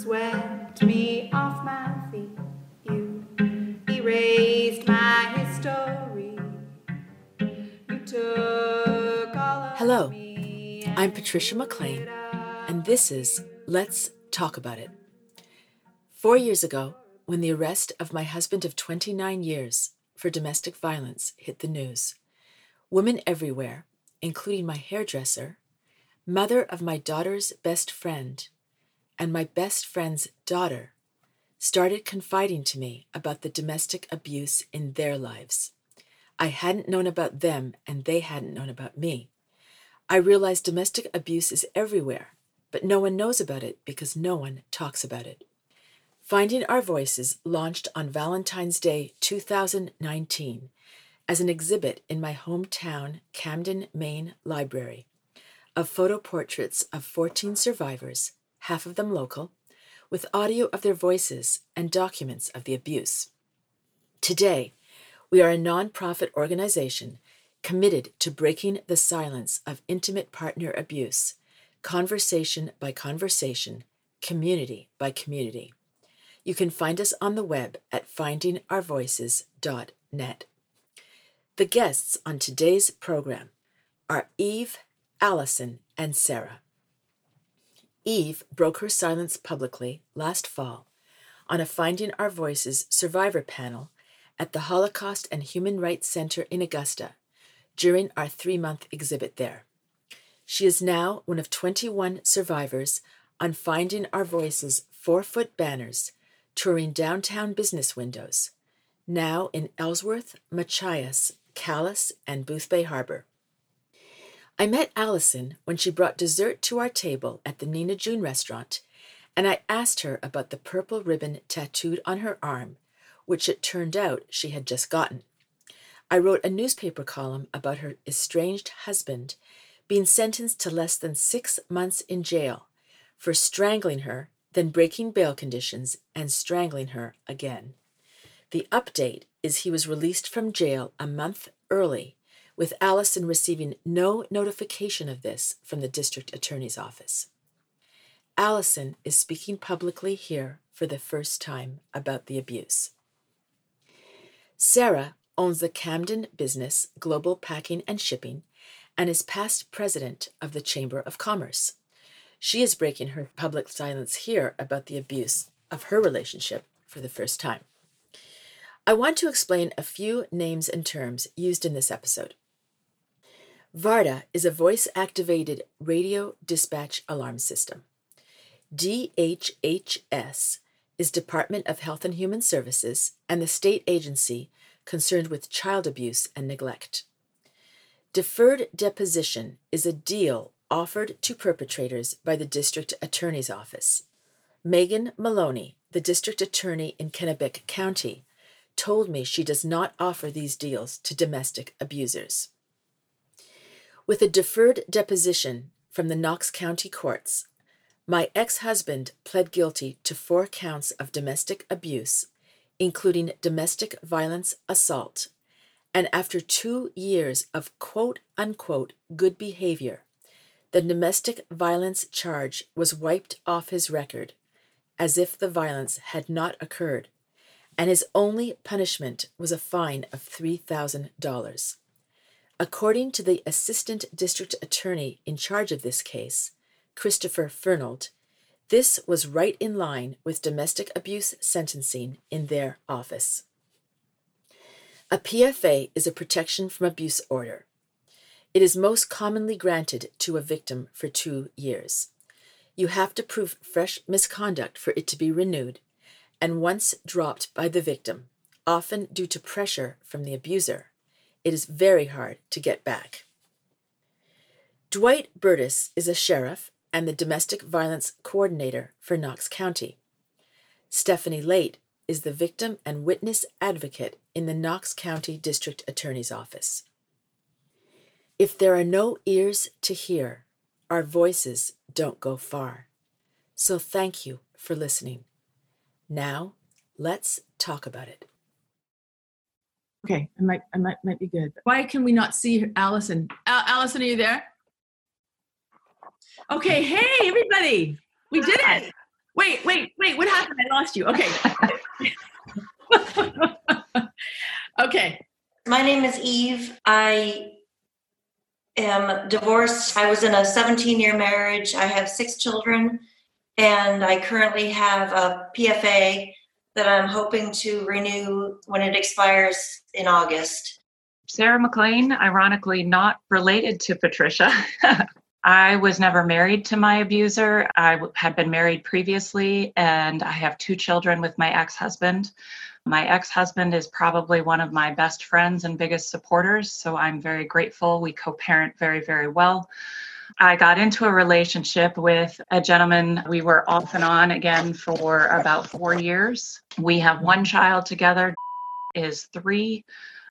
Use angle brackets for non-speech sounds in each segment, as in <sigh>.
swept me off my feet. You erased my history. You took all of Hello, me I'm Patrisha McLean, and this is Let's Talk About It. Four years ago, when the arrest of my husband of 29 years for domestic violence hit the news, women everywhere, including my hairdresser, mother of my daughter's best friend, and my best friend's daughter, started confiding to me about the domestic abuse in their lives. I hadn't known about them, and they hadn't known about me. I realized domestic abuse is everywhere, but no one knows about it because no one talks about it. Finding Our Voices launched on Valentine's Day 2019 as an exhibit in my hometown Camden, Maine library of photo portraits of 14 survivors, half of them local, with audio of their voices and documents of the abuse. Today, we are a nonprofit organization committed to breaking the silence of intimate partner abuse, conversation by conversation, community by community. You can find us on the web at findingourvoices.net. The guests on today's program are Eve, Allison, and Sarah. Eve broke her silence publicly last fall on a Finding Our Voices survivor panel at the Holocaust and Human Rights Center in Augusta during our three month exhibit there. She is now one of 21 survivors on Finding Our Voices four foot banners touring downtown business windows, now in Ellsworth, Machias, Calais, and Boothbay Harbor. I met Allison when she brought dessert to our table at the Nina June restaurant, and I asked her about the purple ribbon tattooed on her arm, which it turned out she had just gotten. I wrote a newspaper column about her estranged husband being sentenced to less than six months in jail for strangling her, then breaking bail conditions and strangling her again. The update is he was released from jail a month early, with Allison receiving no notification of this from the district attorney's office. Allison is speaking publicly here for the first time about the abuse. Sarah owns the Camden business Global Packing and Shipping and is past president of the Chamber of Commerce. She is breaking her public silence here about the abuse of her relationship for the first time. I want to explain a few names and terms used in this episode. VARDA is a voice activated radio dispatch alarm system. DHHS is Department of Health and Human Services and the state agency concerned with child abuse and neglect. Deferred disposition is a deal offered to perpetrators by the district attorney's office. Maeghan Maloney, the district attorney in Kennebec County, told me she does not offer these deals to domestic abusers. With a deferred disposition from the Knox County courts, my ex husband pled guilty to four counts of domestic abuse, including domestic violence assault, and after two years of quote unquote good behavior, the domestic violence charge was wiped off his record as if the violence had not occurred, and his only punishment was a fine of $3,000. According to the assistant district attorney in charge of this case, Christopher Fernald, this was right in line with domestic abuse sentencing in their office. A PFA is a protection from abuse order. It is most commonly granted to a victim for two years. You have to prove fresh misconduct for it to be renewed, and once dropped by the victim, often due to pressure from the abuser, it is very hard to get back. Dwight Burtis is a sheriff and the domestic violence coordinator for Knox County. Stephanie Late is the victim and witness advocate in the Knox County District Attorney's Office. If there are no ears to hear, our voices don't go far. So thank you for listening. Now, let's talk about it. Okay, I might, I might, might be good. Why can we not see Allison? Al- Allison, are you there? Okay, hey, everybody, we did it. Wait, wait, wait. What happened? I lost you. Okay. <laughs> okay. My name is Eve. I am divorced. I was in a 17 year marriage. I have six children, and I currently have a PFA that I'm hoping to renew when it expires in August. Sarah McLean, ironically not related to Patrisha. <laughs> I was never married to my abuser. I had been married previously, and I have two children with my ex husband. My ex husband is probably one of my best friends and biggest supporters, so I'm very grateful. We co parent very, very well. I got into a relationship with a gentleman. We were off and on again for about four years. We have one child together, is three,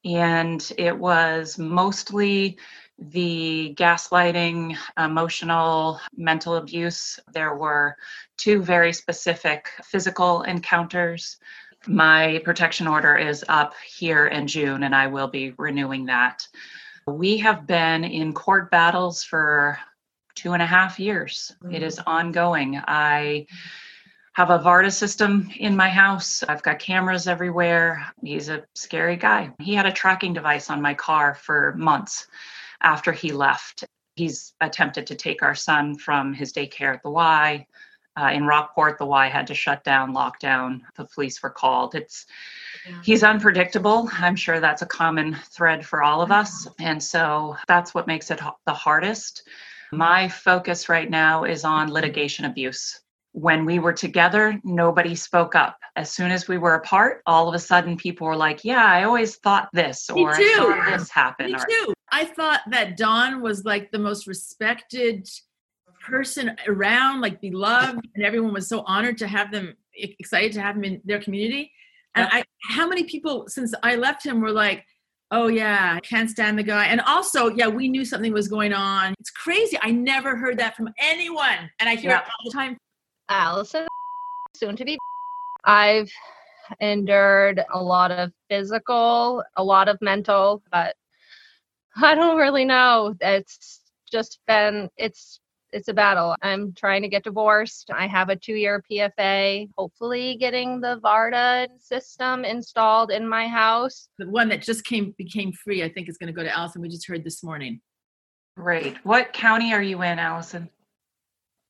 and it was mostly the gaslighting, emotional, mental abuse. There were two very specific physical encounters. My protection order is up here in June, and I will be renewing that. We have been in court battles for two and a half years. Mm-hmm. It is ongoing. I have a Varda system in my house. I've got cameras everywhere. He's a scary guy. He had a tracking device on my car for months after he left. He's attempted to take our son from his daycare at the Y. Uh, in Rockport, the Y had to shut down, lock down. The police were called. It's yeah. he's unpredictable. I'm sure that's a common thread for all of us, and so that's what makes it the hardest. My focus right now is on litigation abuse when we were together, nobody spoke up. As soon as we were apart, all of a sudden people were like, Yeah, I always thought this, or I saw this happen. Me or, too. I thought that Don was like the most respected person around, like beloved, and everyone was so honored to have them excited to have him in their community. And I how many people since I left him were like, Oh yeah, I can't stand the guy. And also, yeah, we knew something was going on. It's crazy. I never heard that from anyone. And I hear yeah. it all the time Allison, soon to be. I've endured a lot of physical, a lot of mental, but I don't really know. It's just been it's it's a battle. I'm trying to get divorced. I have a 2-year PFA, hopefully getting the Varda system installed in my house. The one that just came became free, I think is going to go to Allison. We just heard this morning. Great. What county are you in, Allison?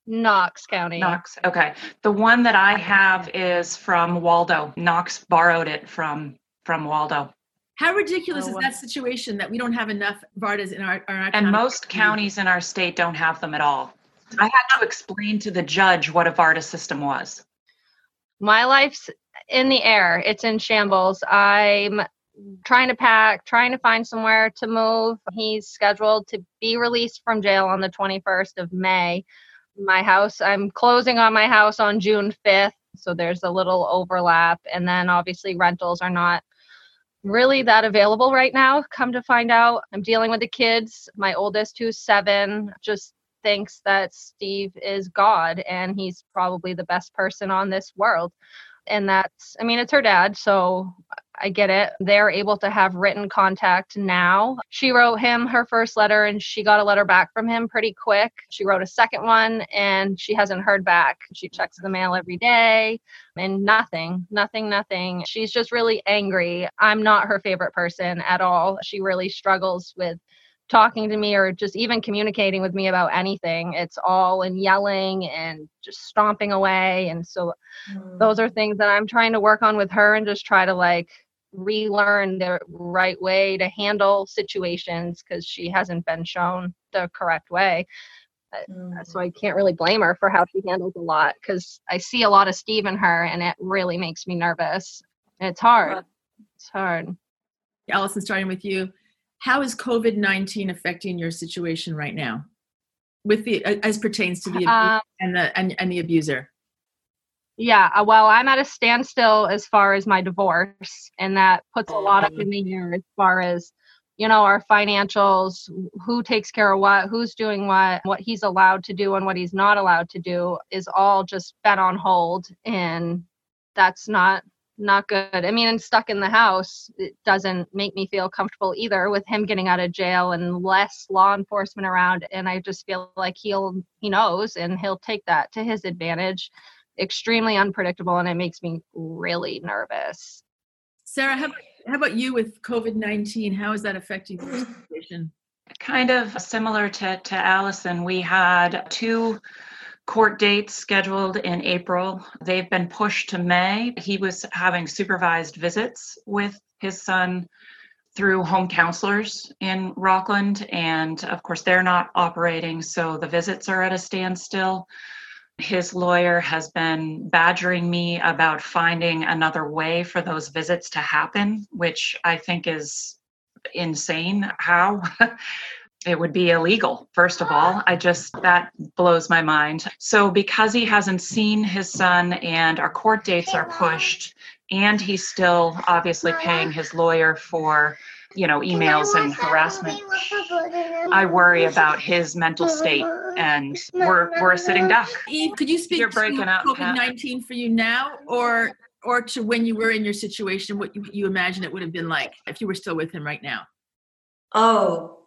Knox County. Knox. Okay. The one that I have is from Waldo. Knox borrowed it from from Waldo. How ridiculous oh, is that situation that we don't have enough Vardas in our, our and county? most counties in our state don't have them at all. I had to explain to the judge what a Varda system was. My life's in the air. It's in shambles. I'm trying to pack, trying to find somewhere to move. He's scheduled to be released from jail on the 21st of May my house. I'm closing on my house on June 5th, so there's a little overlap. And then obviously rentals are not really that available right now. Come to find out, I'm dealing with the kids. My oldest, who's seven, just thinks that Steve is God and he's probably the best person on this world. And that's, I mean, it's her dad, so I get it. They're able to have written contact now. She wrote him her first letter and she got a letter back from him pretty quick. She wrote a second one and she hasn't heard back. She checks the mail every day and nothing, nothing, nothing. She's just really angry. I'm not her favorite person at all. She really struggles with talking to me or just even communicating with me about anything. It's all in yelling and just stomping away. And so mm. those are things that I'm trying to work on with her and just try to like relearn the right way to handle situations because she hasn't been shown the correct way. Mm. So I can't really blame her for how she handles a lot because I see a lot of Steve in her and it really makes me nervous. And it's hard. It's hard. Allison, starting with you. How is COVID 19 affecting your situation right now? With the as pertains to the um, and the and, and the abuser? Yeah, uh, well, I'm at a standstill as far as my divorce, and that puts a lot up in the air as far as you know our financials, who takes care of what, who's doing what, what he's allowed to do and what he's not allowed to do is all just been on hold, and that's not not good. I mean, and stuck in the house, it doesn't make me feel comfortable either with him getting out of jail and less law enforcement around. And I just feel like he'll, he knows and he'll take that to his advantage extremely unpredictable and it makes me really nervous. Sarah, how about, how about you with COVID 19? How is that affecting your situation? Kind of similar to, to Allison, we had two court dates scheduled in April. They've been pushed to May. He was having supervised visits with his son through home counselors in Rockland. And of course, they're not operating, so the visits are at a standstill. His lawyer has been badgering me about finding another way for those visits to happen, which I think is insane. How? <laughs> it would be illegal first of all i just that blows my mind so because he hasn't seen his son and our court dates are pushed and he's still obviously paying his lawyer for you know emails and harassment i worry about his mental state and we're we're a sitting duck Eve, could you speak You're to breaking up, COVID Pat. 19 for you now or or to when you were in your situation, what you, you imagine it would have been like if you were still with him right now? Oh,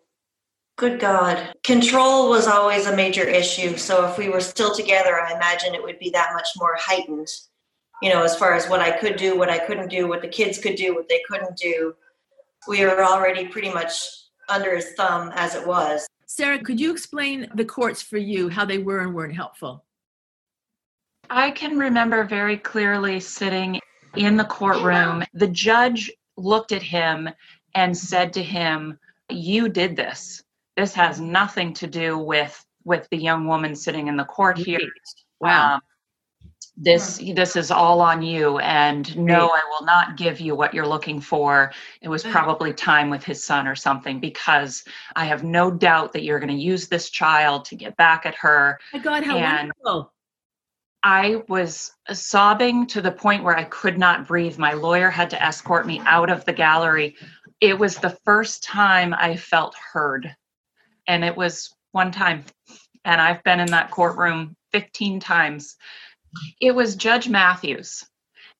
good God. Control was always a major issue. So if we were still together, I imagine it would be that much more heightened, you know, as far as what I could do, what I couldn't do, what the kids could do, what they couldn't do. We were already pretty much under his thumb as it was. Sarah, could you explain the courts for you, how they were and weren't helpful? I can remember very clearly sitting in the courtroom. The judge looked at him and said to him, "You did this. This has nothing to do with with the young woman sitting in the court here. Wow. Um, this hmm. this is all on you and no i will not give you what you're looking for it was hmm. probably time with his son or something because i have no doubt that you're going to use this child to get back at her My God, how and- wonderful. I was sobbing to the point where I could not breathe. My lawyer had to escort me out of the gallery. It was the first time I felt heard. And it was one time. And I've been in that courtroom 15 times. It was Judge Matthews.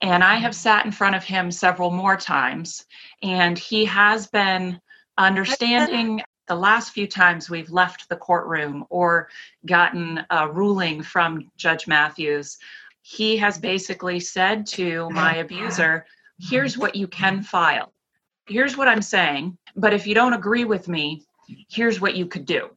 And I have sat in front of him several more times. And he has been understanding the last few times we've left the courtroom or gotten a ruling from Judge Matthews, he has basically said to my abuser, here's what you can file. Here's what I'm saying, but if you don't agree with me, here's what you could do.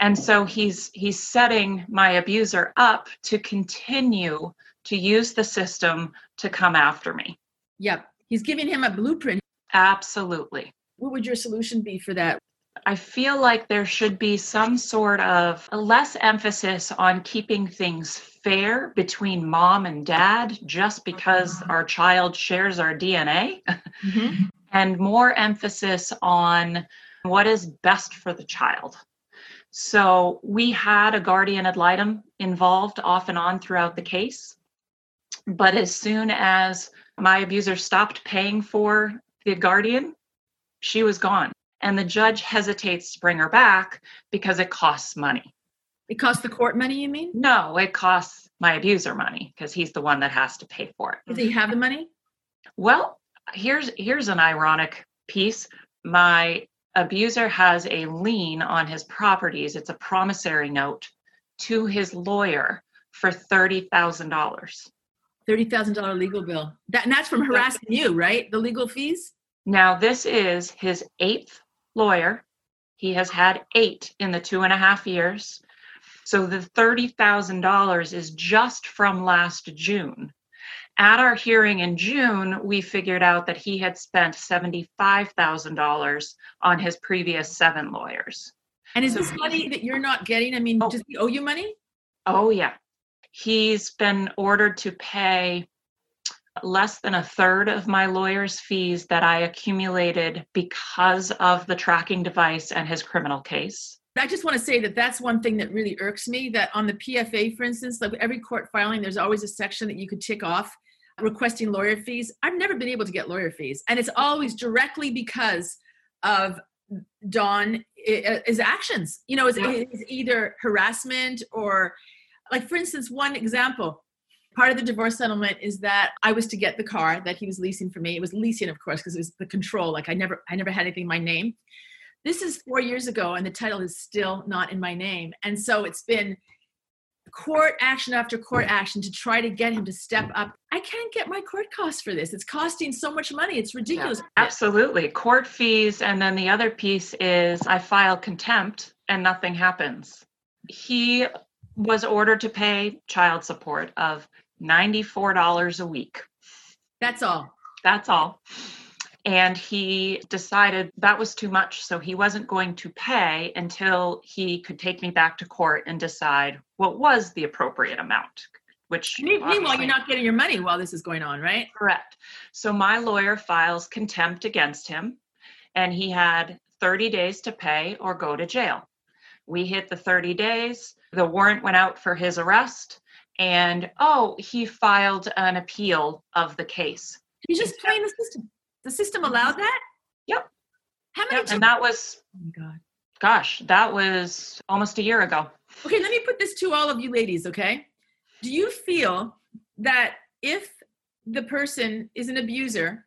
And so he's he's setting my abuser up to continue to use the system to come after me. Yep. He's giving him a blueprint. Absolutely. What would your solution be for that? I feel like there should be some sort of less emphasis on keeping things fair between mom and dad just because mm-hmm. our child shares our DNA, mm-hmm. <laughs> and more emphasis on what is best for the child. So we had a guardian ad litem involved off and on throughout the case. But as soon as my abuser stopped paying for the guardian, she was gone and the judge hesitates to bring her back because it costs money. It costs the court money, you mean? No, it costs my abuser money because he's the one that has to pay for it. Does he have the money? Well, here's here's an ironic piece. My abuser has a lien on his properties. It's a promissory note to his lawyer for thirty thousand dollars. Thirty thousand dollar legal bill. That and that's from harassing you, right? The legal fees. Now this is his eighth lawyer. He has had eight in the two and a half years. So the $30,000 is just from last June. At our hearing in June, we figured out that he had spent $75,000 on his previous seven lawyers. And is So this money that you're not getting? I mean, Oh. does he owe you money? Oh, yeah. He's been ordered to pay less than a third of my lawyer's fees that I accumulated because of the tracking device and his criminal case. I just want to say that that's one thing that really irks me. That on the PFA, for instance, like every court filing, there's always a section that you could tick off requesting lawyer fees. I've never been able to get lawyer fees, and it's always directly because of Don uh, his actions. You know, it's, Yeah. it's either harassment or, like for instance, one example. Part of the divorce settlement is that I was to get the car that he was leasing for me. It was leasing, of course, because it was the control. Like I never, I never had anything in my name. This is four years ago, and the title is still not in my name. And so it's been court action after court action to try to get him to step up. I can't get my court costs for this. It's costing so much money. It's ridiculous. Absolutely. Court fees. And then the other piece is I file contempt and nothing happens. He was ordered to pay child support of $94 a week. That's all. That's all. And he decided that was too much. So he wasn't going to pay until he could take me back to court and decide what was the appropriate amount, which. Meanwhile, you're not getting your money while this is going on, right? Correct. So my lawyer files contempt against him, and he had 30 days to pay or go to jail. We hit the 30 days. The warrant went out for his arrest, and oh, he filed an appeal of the case. He's just playing the system. The system mm-hmm. allowed that? Yep. How many Yep, and that was, oh my God. gosh, that was almost a year ago. Okay, let me put this to all of you ladies, okay? Do you feel that if the person is an abuser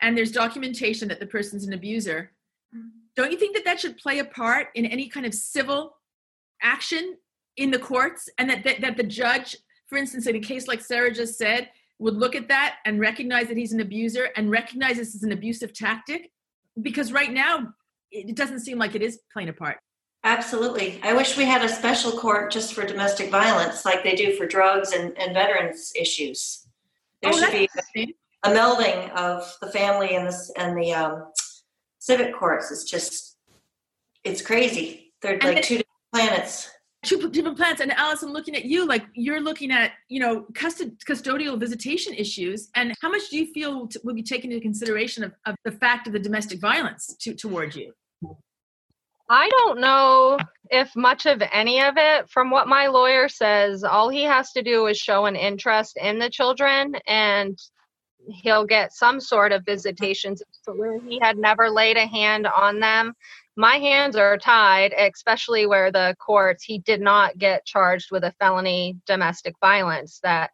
and there's documentation that the person's an abuser, mm-hmm. don't you think that that should play a part in any kind of civil action in the courts and that, that, that the judge, for instance, in a case like Sarah just said, would look at that and recognize that he's an abuser and recognize this as an abusive tactic? Because right now, it doesn't seem like it is playing a part. Absolutely. I wish we had a special court just for domestic violence like they do for drugs and, and veterans issues. There oh, should be a melding of the family and the, and the um, civic courts. It's just, it's crazy. They're And like then- two different planets. Two different plans and alice i'm looking at you like you're looking at you know custod- custodial visitation issues and how much do you feel t- will be taken into consideration of, of the fact of the domestic violence to, towards you I don't know if much of any of it. From what my lawyer says, all he has to do is show an interest in the children and he'll get some sort of visitations he had never laid a hand on them. My hands are tied, especially where the courts, he did not get charged with a felony domestic violence that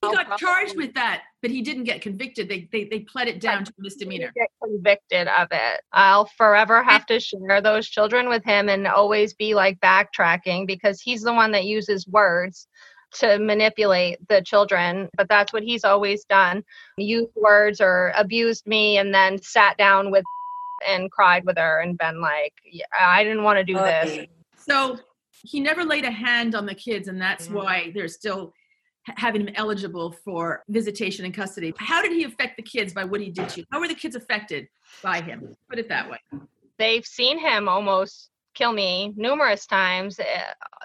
he got charged with that but he didn't get convicted they they, they pled it down to a misdemeanor get convicted of it. I'll forever have to share those children with him and always be like backtracking because he's the one that uses words to manipulate the children. But that's what he's always done used words or abused me and then sat down with and cried with her and been like, yeah, I didn't want to do this. Okay. so he never laid a hand on the kids and that's Mhm. why they're still having him eligible for visitation and custody how did he affect the kids by what he did to you how were the kids affected by him put it that way they've seen him almost kill me numerous times. Uh,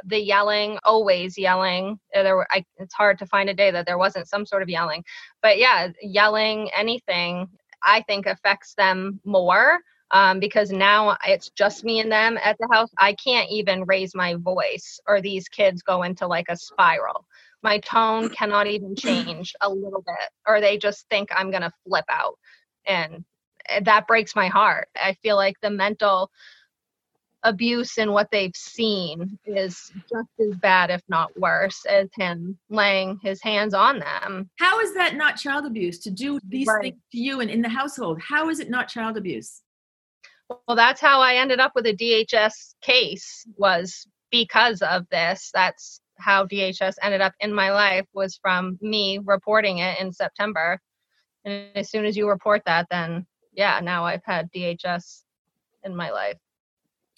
The yelling, always yelling. Uh, There, were, I, it's hard to find a day that there wasn't some sort of yelling. But yeah, yelling, anything, I think affects them more um, because now it's just me and them at the house. I can't even raise my voice, or these kids go into like a spiral. My tone <clears throat> cannot even change a little bit, or they just think I'm gonna flip out, and uh, that breaks my heart. I feel like the mental abuse and what they've seen is just as bad, if not worse, as him laying his hands on them. how is that not child abuse to do these Right. things to you and in the household how is it not child abuse Well, that's how I ended up with a DHS case was because of this. That's how DHS ended up in my life was from me reporting it in September. And as soon as you report that, then yeah, now I've had DHS in my life.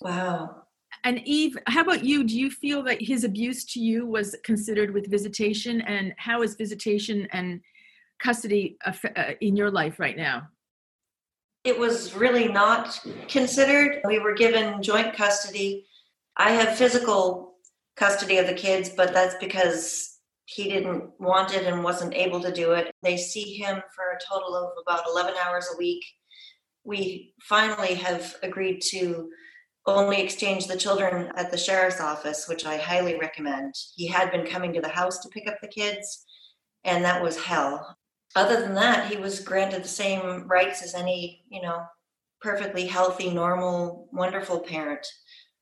Wow. And Eve, how about you? Do you feel that his abuse to you was considered with visitation? And how is visitation and custody uh, in your life right now? It was really not considered. We were given joint custody. I have physical custody of the kids, but that's because he didn't want it and wasn't able to do it. They see him for a total of about 11 hours a week. We finally have agreed to only exchange the children at the sheriff's office, which I highly recommend. He had been coming to the house to pick up the kids, and that was hell other than that, he was granted the same rights as any, you know, perfectly healthy, normal, wonderful parent.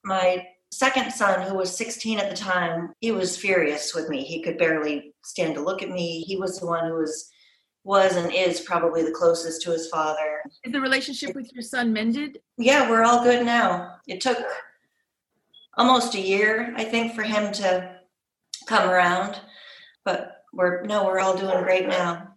My second son, who was 16 at the time, he was furious with me. He could barely stand to look at me. He was the one who was was and is probably the closest to his father. Is the relationship with your son mended? Yeah, we're all good now. It took almost a year, I think, for him to come around. But we're no, we're all doing great now.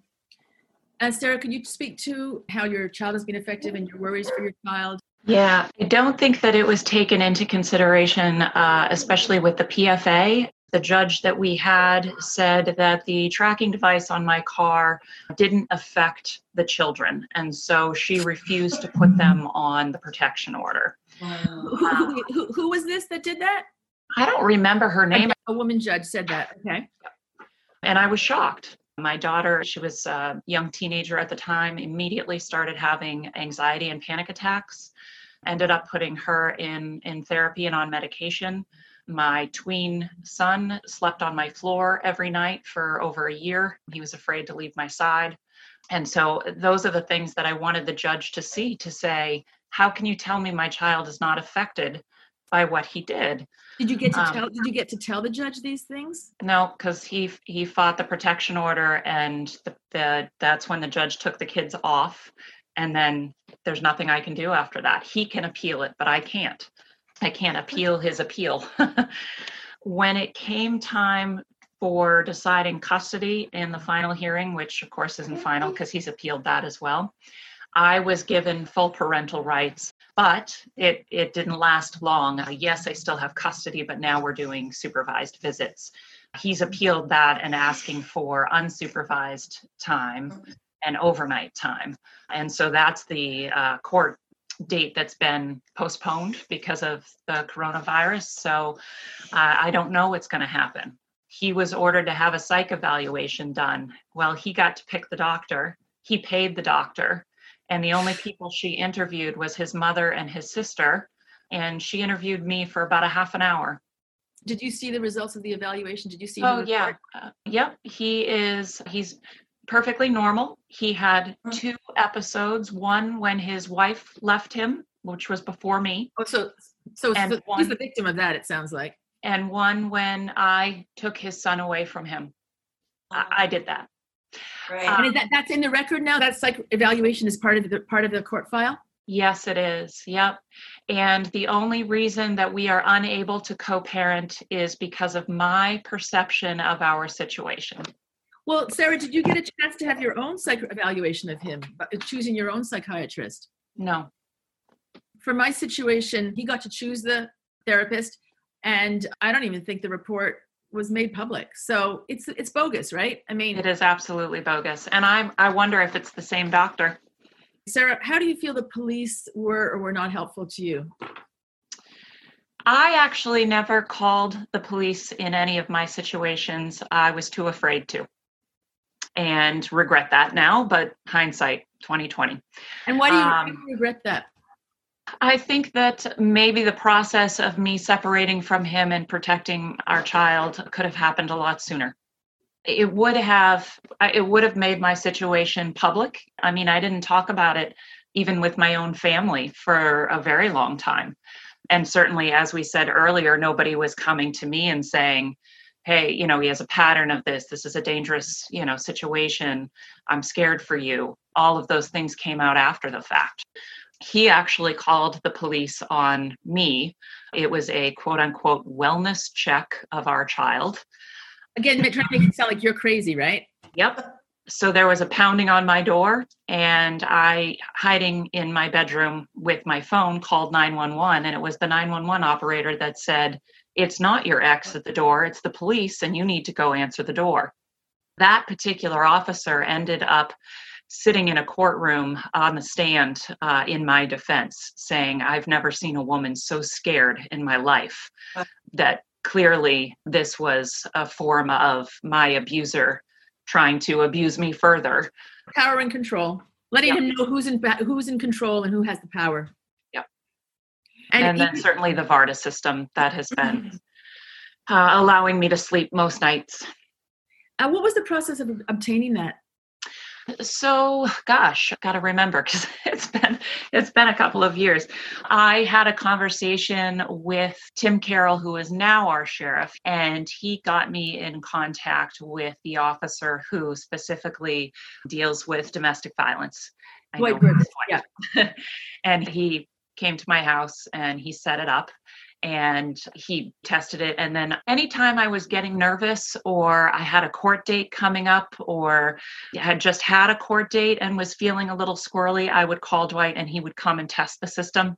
And Sarah, could you speak to how your child has been affected and your worries for your child? Yeah, I don't think that it was taken into consideration, uh, especially with the PFA. The judge that we had said that the tracking device on my car didn't affect the children. And so she refused to put them on the protection order. Who, who, who, who was this that did that? I don't remember her name. A woman judge said that. Okay. And I was shocked. My daughter, she was a young teenager at the time, immediately started having anxiety and panic attacks. Ended up putting her in, in therapy and on medication. My tween son slept on my floor every night for over a year. He was afraid to leave my side. And so, those are the things that I wanted the judge to see to say, how can you tell me my child is not affected by what he did? Did you get to Um, tell? Did you get to tell the judge these things? No, because he he fought the protection order, and the, the that's when the judge took the kids off, and then there's nothing I can do after that. He can appeal it, but I can't. I can't appeal his appeal. <laughs> when it came time for deciding custody in the final hearing, which of course isn't final because he's appealed that as well, I was given full parental rights, but it it didn't last long. Uh, yes, I still have custody, but now we're doing supervised visits. He's appealed that and asking for unsupervised time and overnight time, and so that's the uh, court date that's been postponed because of the coronavirus. So uh, I don't know what's going to happen. He was ordered to have a psych evaluation done. Well, he got to pick the doctor. He paid the doctor and the only people she interviewed was his mother and his sister and she interviewed me for about a half an hour Did you see the results of the evaluation? Did you see? oh the yeah uh, yep he is he's perfectly normal he had Mm. two episodes one when his wife left him which was before me Oh, so so, And so one- he's the victim of that. It sounds like. and one when i took his son away from him i, I did that Right. Uh, and is that that's in the record now. That psych evaluation is part of the part of the court file. Yes, it is. Yep. And the only reason that we are unable to co parent is because of my perception of our situation. Well, Sarah, did you get a chance to have your own psych evaluation of him, uh, choosing your own psychiatrist? No. For my situation, he got to choose the therapist, and I don't even think the report was made public. So it's it's bogus, right? I mean, It is absolutely bogus. And I I wonder if it's the same doctor. Sarah, how do you feel the police were or were not helpful to you? I actually never called the police in any of my situations. I was too afraid to. And regret that now, but hindsight 2020. And why do you, Um, regret that? I think that maybe the process of me separating from him and protecting our child could have happened a lot sooner. It would have it would have made my situation public. I mean, I didn't talk about it even with my own family for a very long time. And certainly as we said earlier, nobody was coming to me and saying, "Hey, you know, he has a pattern of this. This is a dangerous, you know, situation. I'm scared for you." All of those things came out after the fact he actually called the police on me. It was a quote unquote wellness check of our child. Again, trying to make it sound like you're crazy, right? Yep. So there was a pounding on my door, and I, hiding in my bedroom with my phone, called 911. And it was the 911 operator that said, It's not your ex at the door, it's the police, and you need to go answer the door. That particular officer ended up sitting in a courtroom on the stand uh, in my defense, saying, I've never seen a woman so scared in my life. That clearly this was a form of my abuser trying to abuse me further. Power and control, letting Yeah. him know who's in who's in control and who has the power. And, And, then certainly the VARDA system that has been uh, allowing me to sleep most nights. uh, what was the process of obtaining that? So, gosh, I got to remember because <laughs> it's been it's been a couple of years. I had a conversation with Tim Carroll, who is now our sheriff, and he got me in contact with the officer who specifically deals with domestic violence. I Dwight know Griffith, <laughs> and he came to my house and he set it up. and he tested it. And then anytime I was getting nervous or I had a court date coming up or had just had a court date and was feeling a little squirrely, I would call Dwight and he would come and test the system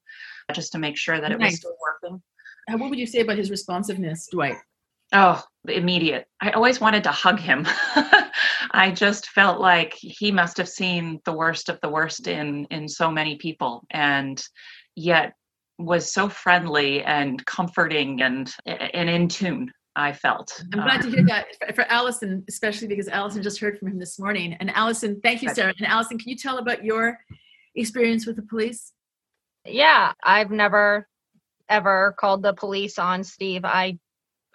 just to make sure that it Nice. was still working. Uh, What would you say about his responsiveness, Dwight? Oh, immediate. I always wanted to hug him. <laughs> I just felt like he must have seen the worst of the worst in in so many people and yet was so friendly and comforting and and in tune, I felt. I'm glad to hear um. that for, for Allison, especially because Allison just heard from him this morning. And Allison, thank you, Sarah. And Allison, can you tell about your experience with the police? Yeah, I've never ever called the police on Steve. I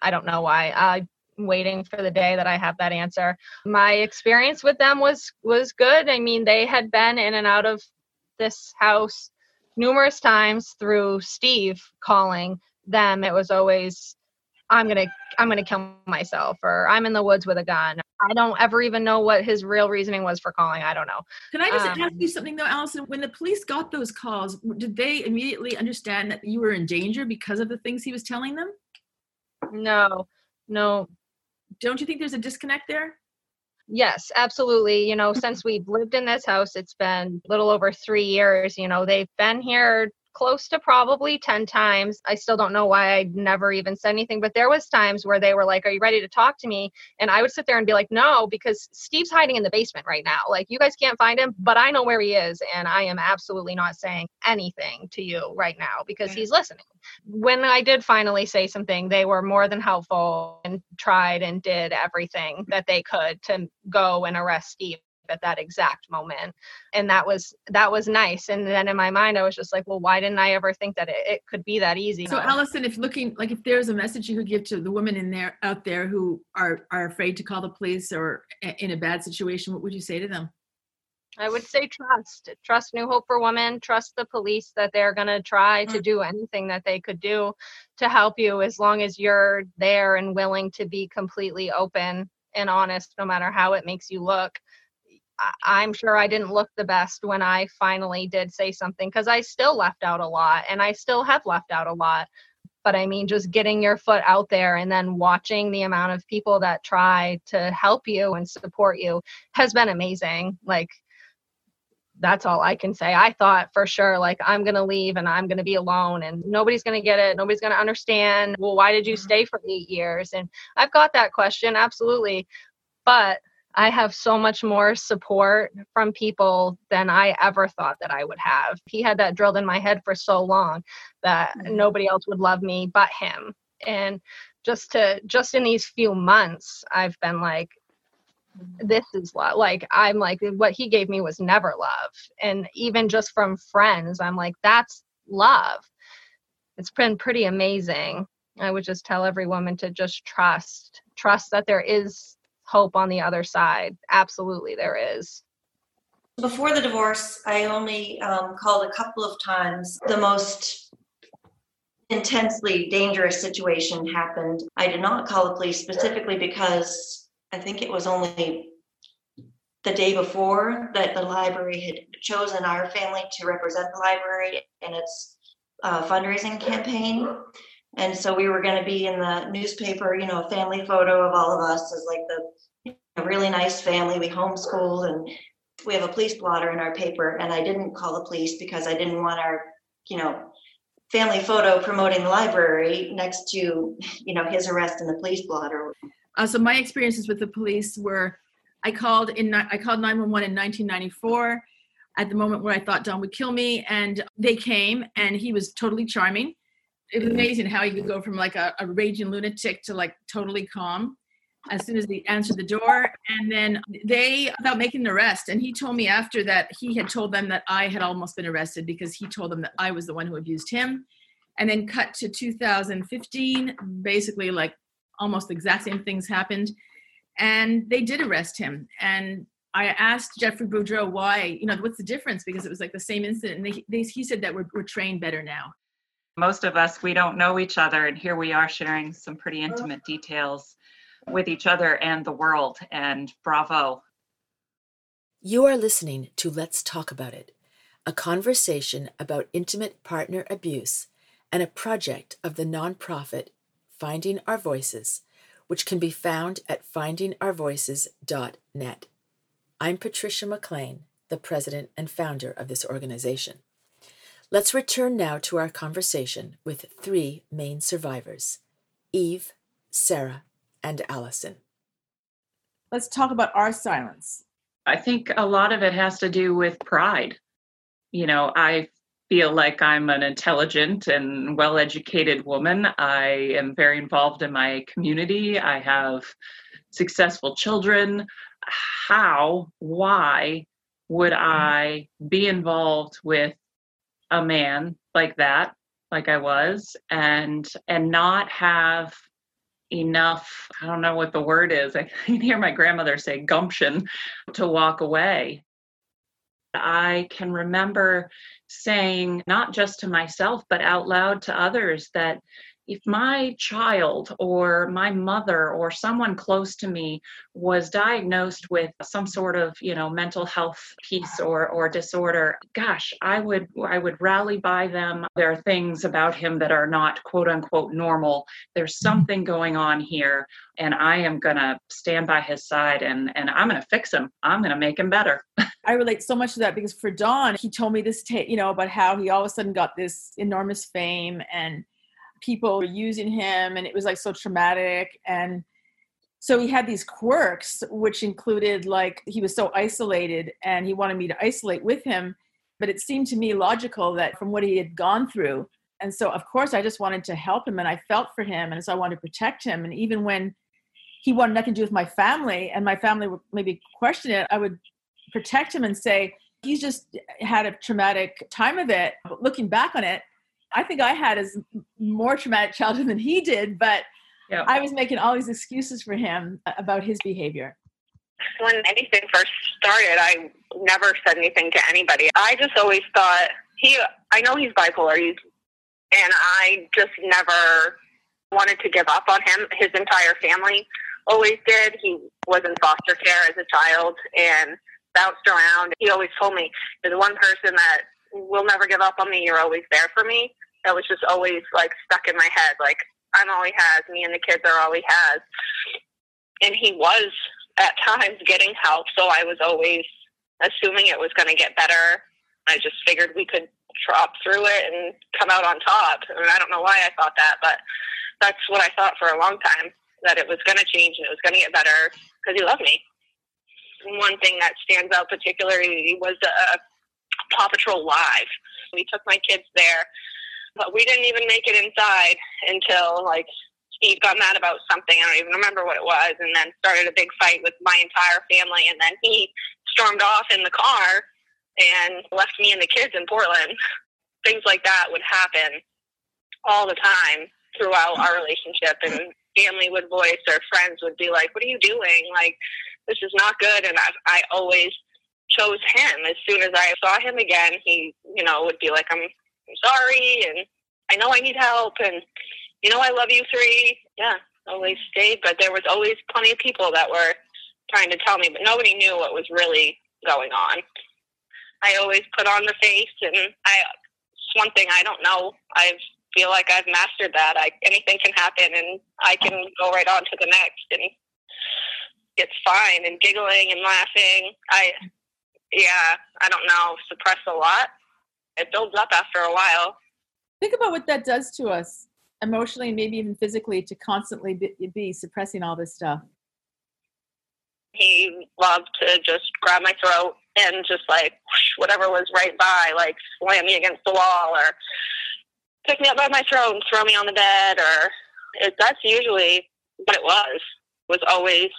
I don't know why. I'm waiting for the day that I have that answer. My experience with them was was good. I mean, they had been in and out of this house numerous times through Steve calling them. It was always I'm going to I'm going to kill myself or I'm in the woods with a gun. I don't ever even know what his real reasoning was for calling. I don't know. Can I just Um, ask you something though, Allison? When the police got those calls, did they immediately understand that you were in danger because of the things he was telling them? No. No, Don't you think there's a disconnect there? Yes, absolutely. You know, mm-hmm. since we've lived in this house, it's been a little over three years. You know, they've been here close to probably 10 times. I still don't know why I never even said anything, but there was times where they were like, "Are you ready to talk to me?" And I would sit there and be like, "No, because Steve's hiding in the basement right now. Like you guys can't find him, but I know where he is and I am absolutely not saying anything to you right now because he's listening." When I did finally say something, they were more than helpful and tried and did everything that they could to go and arrest Steve at that exact moment and that was that was nice and then in my mind i was just like well why didn't i ever think that it, it could be that easy? So, Allison, if looking like if there's a message you could give to the women in there out there who are are afraid to call the police or in a bad situation, what would you say to them? i would say trust trust new hope for women trust the police that they're going to try to mm. do anything that they could do to help you as long as you're there and willing to be completely open and honest no matter how it makes you look I'm sure I didn't look the best when I finally did say something because I still left out a lot and I still have left out a lot. But I mean, just getting your foot out there and then watching the amount of people that try to help you and support you has been amazing. Like, that's all I can say. I thought for sure, like, I'm going to leave and I'm going to be alone and nobody's going to get it. Nobody's going to understand. Well, why did you mm-hmm. stay for eight years? And I've got that question, absolutely. But I have so much more support from people than I ever thought that I would have. He had that drilled in my head for so long that Mhm. nobody else would love me but him. And just to just in these few months, I've been like, this is love. Like I'm like what he gave me was never love. And even just from friends, I'm like, that's love. It's been pretty amazing. I would just tell every woman to just trust, trust that there is hope on the other side. Absolutely, there is. Before the divorce, I only um, called a couple of times. The most intensely dangerous situation happened. I did not call the police specifically because I think it was only the day before that the library had chosen our family to represent the library in its uh, fundraising campaign. And so we were going to be in the newspaper, you know, a family photo of all of us as like the a really nice family. We homeschooled and we have a police blotter in our paper. And I didn't call the police because I didn't want our, you know, family photo promoting the library next to, you know, his arrest in the police blotter. Uh, so my experiences with the police were, I called in, I called 911 in 1994 at the moment where I thought Don would kill me, and they came, and he was totally charming. It was amazing how he could go from like a, a raging lunatic to like totally calm as soon as they answered the door. And then they, about making an arrest, and he told me after that he had told them that I had almost been arrested because he told them that I was the one who abused him. And then cut to 2015, basically like almost the exact same things happened. And they did arrest him. And i asked jeffrey boudreau why you know what's the difference? Because it was like the same incident. And they, they, he said that we're, we're trained better now Most of us, we don't know each other, and here we are sharing some pretty intimate details with each other and the world. And bravo. You are listening to Let's Talk About It, a conversation about intimate partner abuse and a project of the nonprofit Finding Our Voices, which can be found at findingourvoices.net. I'm Patrisha McLean, the president and founder of this organization. Let's return now to our conversation with three Maine survivors Eve, Sarah, and Allison. Let's talk about our silence. I think a lot of it has to do with pride. You know, I feel like I'm an intelligent and well educated woman. I am very involved in my community. I have successful children. How, why would mm-hmm. I be involved with a man like that, like I was, and and not have enough i don't know what the word is <laughs> i can hear my grandmother say gumption to walk away. I can remember saying not just to myself but out loud to others that if my child or my mother or someone close to me was diagnosed with some sort of you know mental health piece or or disorder gosh i would i would rally by them. There are things about him that are not quote unquote normal. There's mm-hmm. something going on here and i am going to stand by his side and and i'm going to fix him. I'm going to make him better. <laughs> I relate so much to that because for Don, he told me this, ta- you know, about how he all of a sudden got this enormous fame and people were using him and it was like so traumatic and so he had these quirks which included like he was so isolated and he wanted me to isolate with him but it seemed to me logical that from what he had gone through and so of course i just wanted to help him and i felt for him and so i wanted to protect him and even when he wanted nothing to do with my family and my family would maybe question it i would protect him and say he's just had a traumatic time of it but looking back on it I think I had as more traumatic childhood than he did, but yep. I was making all these excuses for him uh, about his behavior. When anything first started, I never said anything to anybody. I just always thought he. I know he's bipolar, he's, and I just never wanted to give up on him. His entire family always did. He was in foster care as a child and bounced around. He always told me, the one person that will never give up on me. You're always there for me." that was just always like stuck in my head. Like I'm all he has. Me and the kids are all he has. And he was at <laughs> times getting help, so I was always assuming it was going to get better. I just figured we could drop through it and come out on top. I and mean, I don't know why I thought that, but that's what I thought for a long time that it was going to change and it was going to get better because he loved me. One thing that stands out particularly was uh, Paw Patrol Live. We took my kids there but we didn't even make it inside until like Steve got mad about something. I don't even remember what it was, and then started a big fight with my entire family. And then he stormed off in the car and left me and the kids in Portland. <laughs> Things like that would happen all the time throughout our relationship, and family would voice or friends would be like, "What are you doing? Like, this is not good." And I, I always chose him. As soon as I saw him again, he, you know, would be like, "I'm I'm sorry, and I know I need help, and you know I love you three. Yeah, always stayed, but there was always plenty of people that were trying to tell me, but nobody knew what was really going on. I always put on the face, and I. It's one thing I don't know. I feel like I've mastered that. I anything can happen, and I can go right on to the next, and it's fine. And giggling and laughing. I, yeah, I don't know, suppress a lot it builds up after a while. Think about what that does to us emotionally, and maybe even physically, to constantly be, be suppressing all this stuff. He loved to just grab my throat and just like whoosh, whatever was right by, like slam me against the wall or pick me up by my throat and throw me on the bed. Or it, that's usually what it was. Was always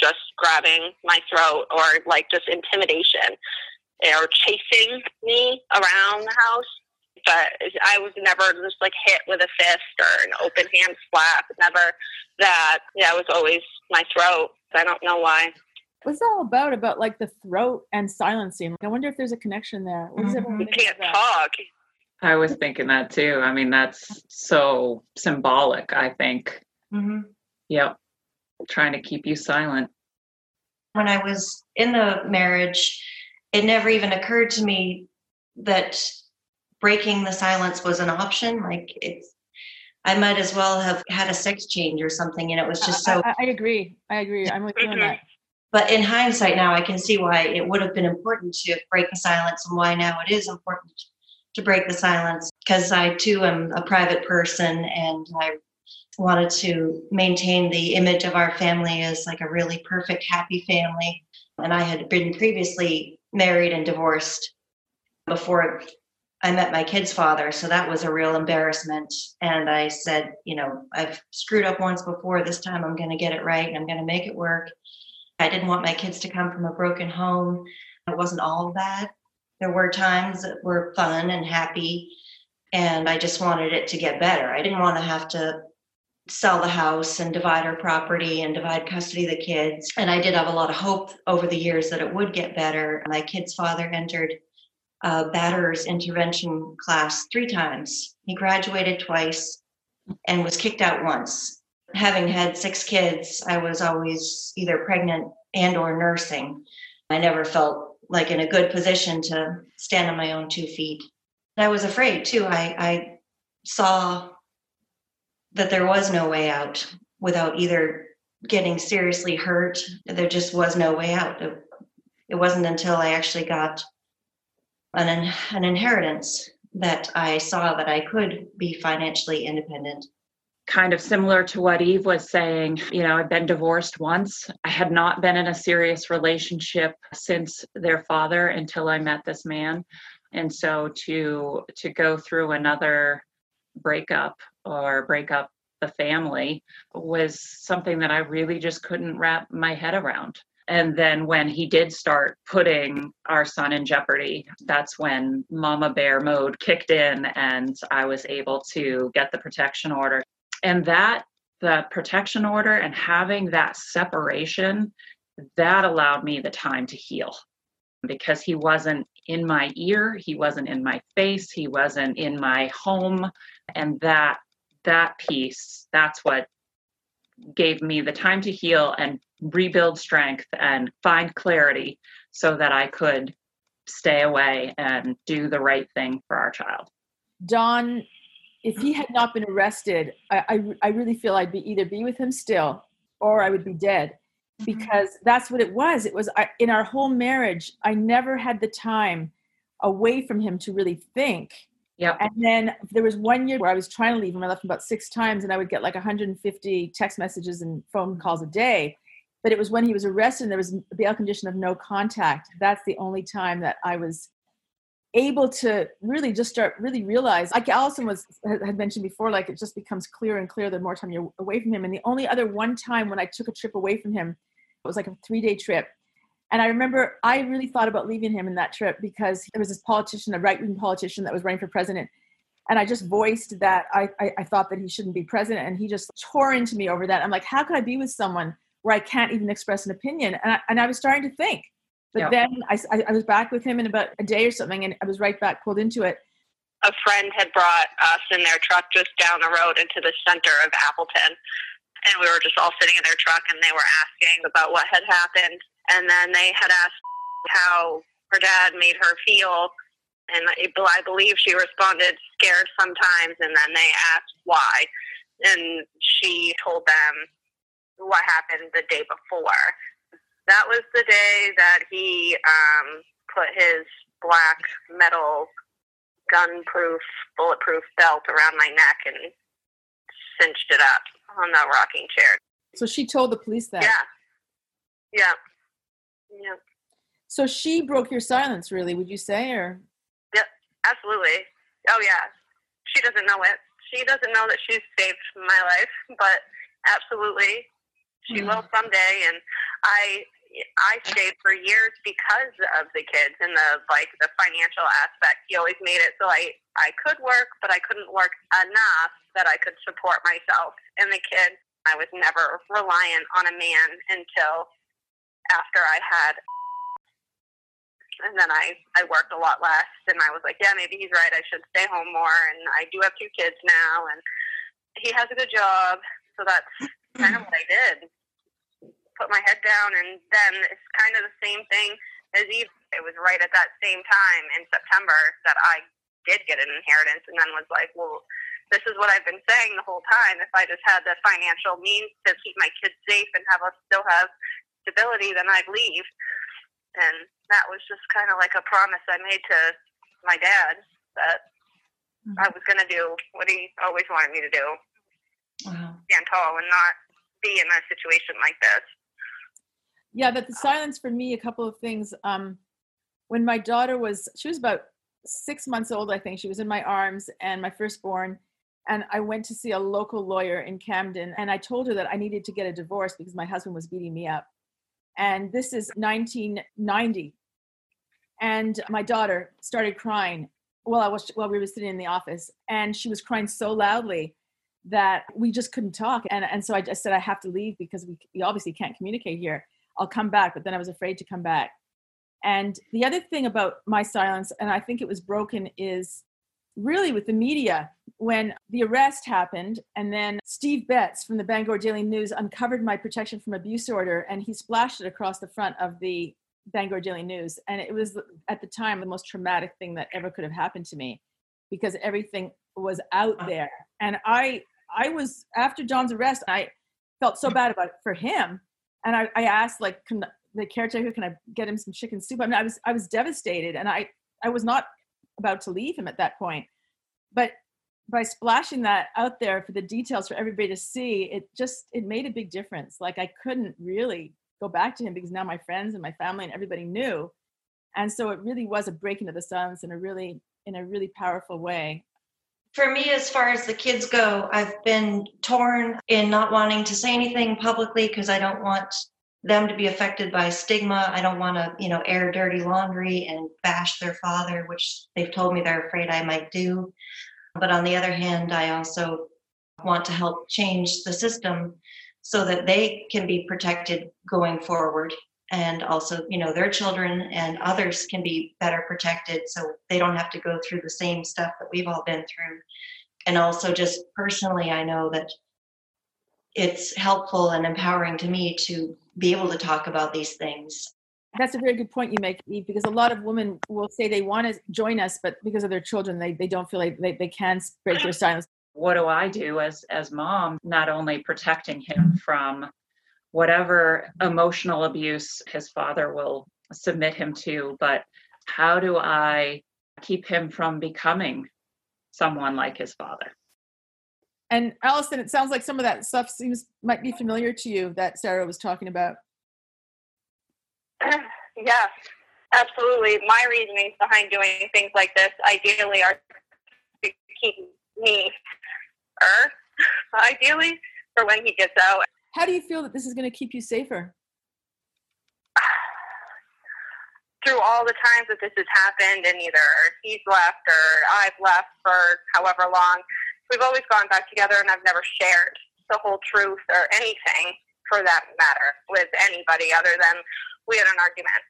just grabbing my throat or like just intimidation or chasing me around the house. But I was never just like hit with a fist or an open hand slap. Never that. Yeah, it was always my throat. I don't know why. What's all about? About like the throat and silencing. I wonder if there's a connection there. What does everyone? You can't talk. I was thinking that too. I mean, that's so symbolic. I think. Mm-hmm. Yep. Trying to keep you silent. When I was in the marriage, it never even occurred to me that breaking the silence was an option. Like it's, I might as well have had a sex change or something. And it was just so. I, I agree. I agree. I'm with you on that. But in hindsight, now I can see why it would have been important to break the silence and why now it is important to break the silence because I too am a private person and I wanted to maintain the image of our family as like a really perfect, happy family. And I had been previously married and divorced before I met my kid's father. So that was a real embarrassment. And I said, you know, I've screwed up once before. This time I'm going to get it right and I'm going to make it work. I didn't want my kids to come from a broken home. It wasn't all bad. There were times that were fun and happy. And I just wanted it to get better. I didn't want to have to sell the house and divide our property and divide custody of the kids. And I did have a lot of hope over the years that it would get better. My kid's father entered a batterers intervention class three times. He graduated twice and was kicked out once. Having had six kids, I was always either pregnant and or nursing. I never felt like in a good position to stand on my own two feet. I was afraid too. I, I saw that there was no way out without either getting seriously hurt. There just was no way out. It, it wasn't until I actually got an, an inheritance that I saw that I could be financially independent. Kind of similar to what Eve was saying, you know, I've been divorced once. I had not been in a serious relationship since their father until I met this man. And so to to go through another breakup or break up the family was something that I really just couldn't wrap my head around. And then when he did start putting our son in jeopardy, that's when mama bear mode kicked in and I was able to get the protection order. And that, the protection order and having that separation, that allowed me the time to heal because he wasn't in my ear, he wasn't in my face, he wasn't in my home. And that that piece, that's what gave me the time to heal and rebuild strength and find clarity so that I could stay away and do the right thing for our child. Don, if he had not been arrested, I, I, I really feel I'd be either be with him still or I would be dead mm-hmm. because that's what it was. It was I, in our whole marriage, I never had the time away from him to really think yeah. And then there was one year where I was trying to leave him. I left him about six times, and I would get like 150 text messages and phone calls a day. But it was when he was arrested, and there was a bail condition of no contact. That's the only time that I was able to really just start really realize like allison was had mentioned before like it just becomes clearer and clearer the more time you're away from him and the only other one time when i took a trip away from him it was like a three day trip and I remember I really thought about leaving him in that trip because there was this politician, a right wing politician that was running for president. And I just voiced that I, I, I, thought that he shouldn't be president. And he just tore into me over that. I'm like, how could I be with someone where I can't even express an opinion? And I, and I was starting to think. But yep. then I, I was back with him in about a day or something, and I was right back pulled into it. A friend had brought us in their truck just down the road into the center of Appleton. And we were just all sitting in their truck, and they were asking about what had happened and then they had asked how her dad made her feel. And I believe she responded scared sometimes. And then they asked why. And she told them what happened the day before. That was the day that he um, put his black metal gun-proof bulletproof belt around my neck and cinched it up on the rocking chair. So she told the police that? Yeah. Yeah yeah. So she broke your silence, really? Would you say, or? Yep, absolutely. Oh yeah, she doesn't know it. She doesn't know that she's saved my life, <laughs> but absolutely, she mm. will someday. And I, I stayed for years because of the kids and the like the financial aspect. He always made it so I I could work, but I couldn't work enough that I could support myself and the kids. I was never reliant on a man until after I had and then I I worked a lot less and I was like, yeah, maybe he's right. I should stay home more and I do have two kids now and he has a good job. So that's kind of <clears throat> what I did. Put my head down and then it's kind of the same thing as Eve. It was right at that same time in September that I did get an inheritance and then was like, well, this is what I've been saying the whole time. If I just had the financial means to keep my kids safe and have us still have stability, then I'd leave. And that was just kind of like a promise I made to my dad that I was going to do what he always wanted me to do Wow. stand tall and not be in a situation like this. Yeah, that the silence for me, a couple of things. Um, when my daughter was, she was about six months old, I think. She was in my arms, and my firstborn. And I went to see a local lawyer in Camden, and I told her that I needed to get a divorce because my husband was beating me up. And this is 1990. And my daughter started crying while I was while we were sitting in the office, and she was crying so loudly that we just couldn't talk. And and so I just said I have to leave because we, we obviously can't communicate here. I'll come back, but then I was afraid to come back. And the other thing about my silence, and I think it was broken, is really with the media. When the arrest happened, and then Steve Betts from the Bangor Daily News uncovered my protection from abuse order, and he splashed it across the front of the Bangor Daily News. And it was at the time the most traumatic thing that ever could have happened to me because everything was out uh-huh. there. And I I was after Don's arrest, I felt so bad about it for him. And I, I asked like can the caretaker, can I get him some chicken soup? I mean, I was I was devastated and I I was not about to leave him at that point. But by splashing that out there for the details for everybody to see, it just it made a big difference. Like I couldn't really go back to him because now my friends and my family and everybody knew. And so it really was a breaking of the silence in a really in a really powerful way. For me, as far as the kids go, I've been torn in not wanting to say anything publicly because I don't want them to be affected by stigma. I don't want to, you know, air dirty laundry and bash their father, which they've told me they're afraid I might do. But on the other hand, I also want to help change the system so that they can be protected going forward. And also you know their children and others can be better protected so they don't have to go through the same stuff that we've all been through. And also just personally i know that it's helpful and empowering to me to be able to talk about these things That's a very good point you make, Eve, because a lot of women will say they want to join us, but because of their children, they, they don't feel like they, they can break their silence. what do I do as as mom? Not only protecting him from whatever emotional abuse his father will submit him to, but how do I keep him from becoming someone like his father? And Allison, it sounds like some of that stuff seems might be familiar to you that Sarah was talking about. <clears throat> yeah, absolutely. My reasonings behind doing things like this ideally are to keep me, er, <laughs> ideally, for when he gets out. How do you feel that this is going to keep you safer? <sighs> Through all the times that this has happened, and either he's left or I've left for however long, we've always gone back together, and I've never shared the whole truth or anything for that matter with anybody other than we had an argument.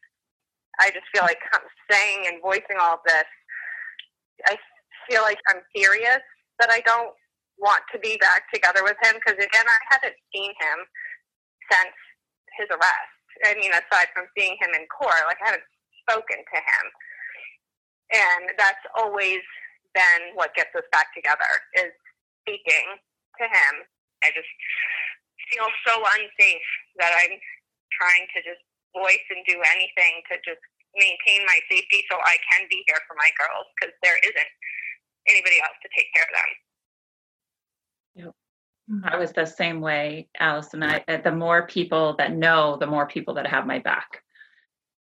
I just feel like I'm saying and voicing all this. I feel like I'm serious that I don't want to be back together with him because again, I haven't seen him since his arrest. I mean, aside from seeing him in court, like I haven't spoken to him, and that's always been what gets us back together is speaking to him. I just feel so unsafe that I'm trying to just voice and do anything to just maintain my safety so I can be here for my girls because there isn't anybody else to take care of them. I was the same way, Allison. I, uh, the more people that know, the more people that have my back.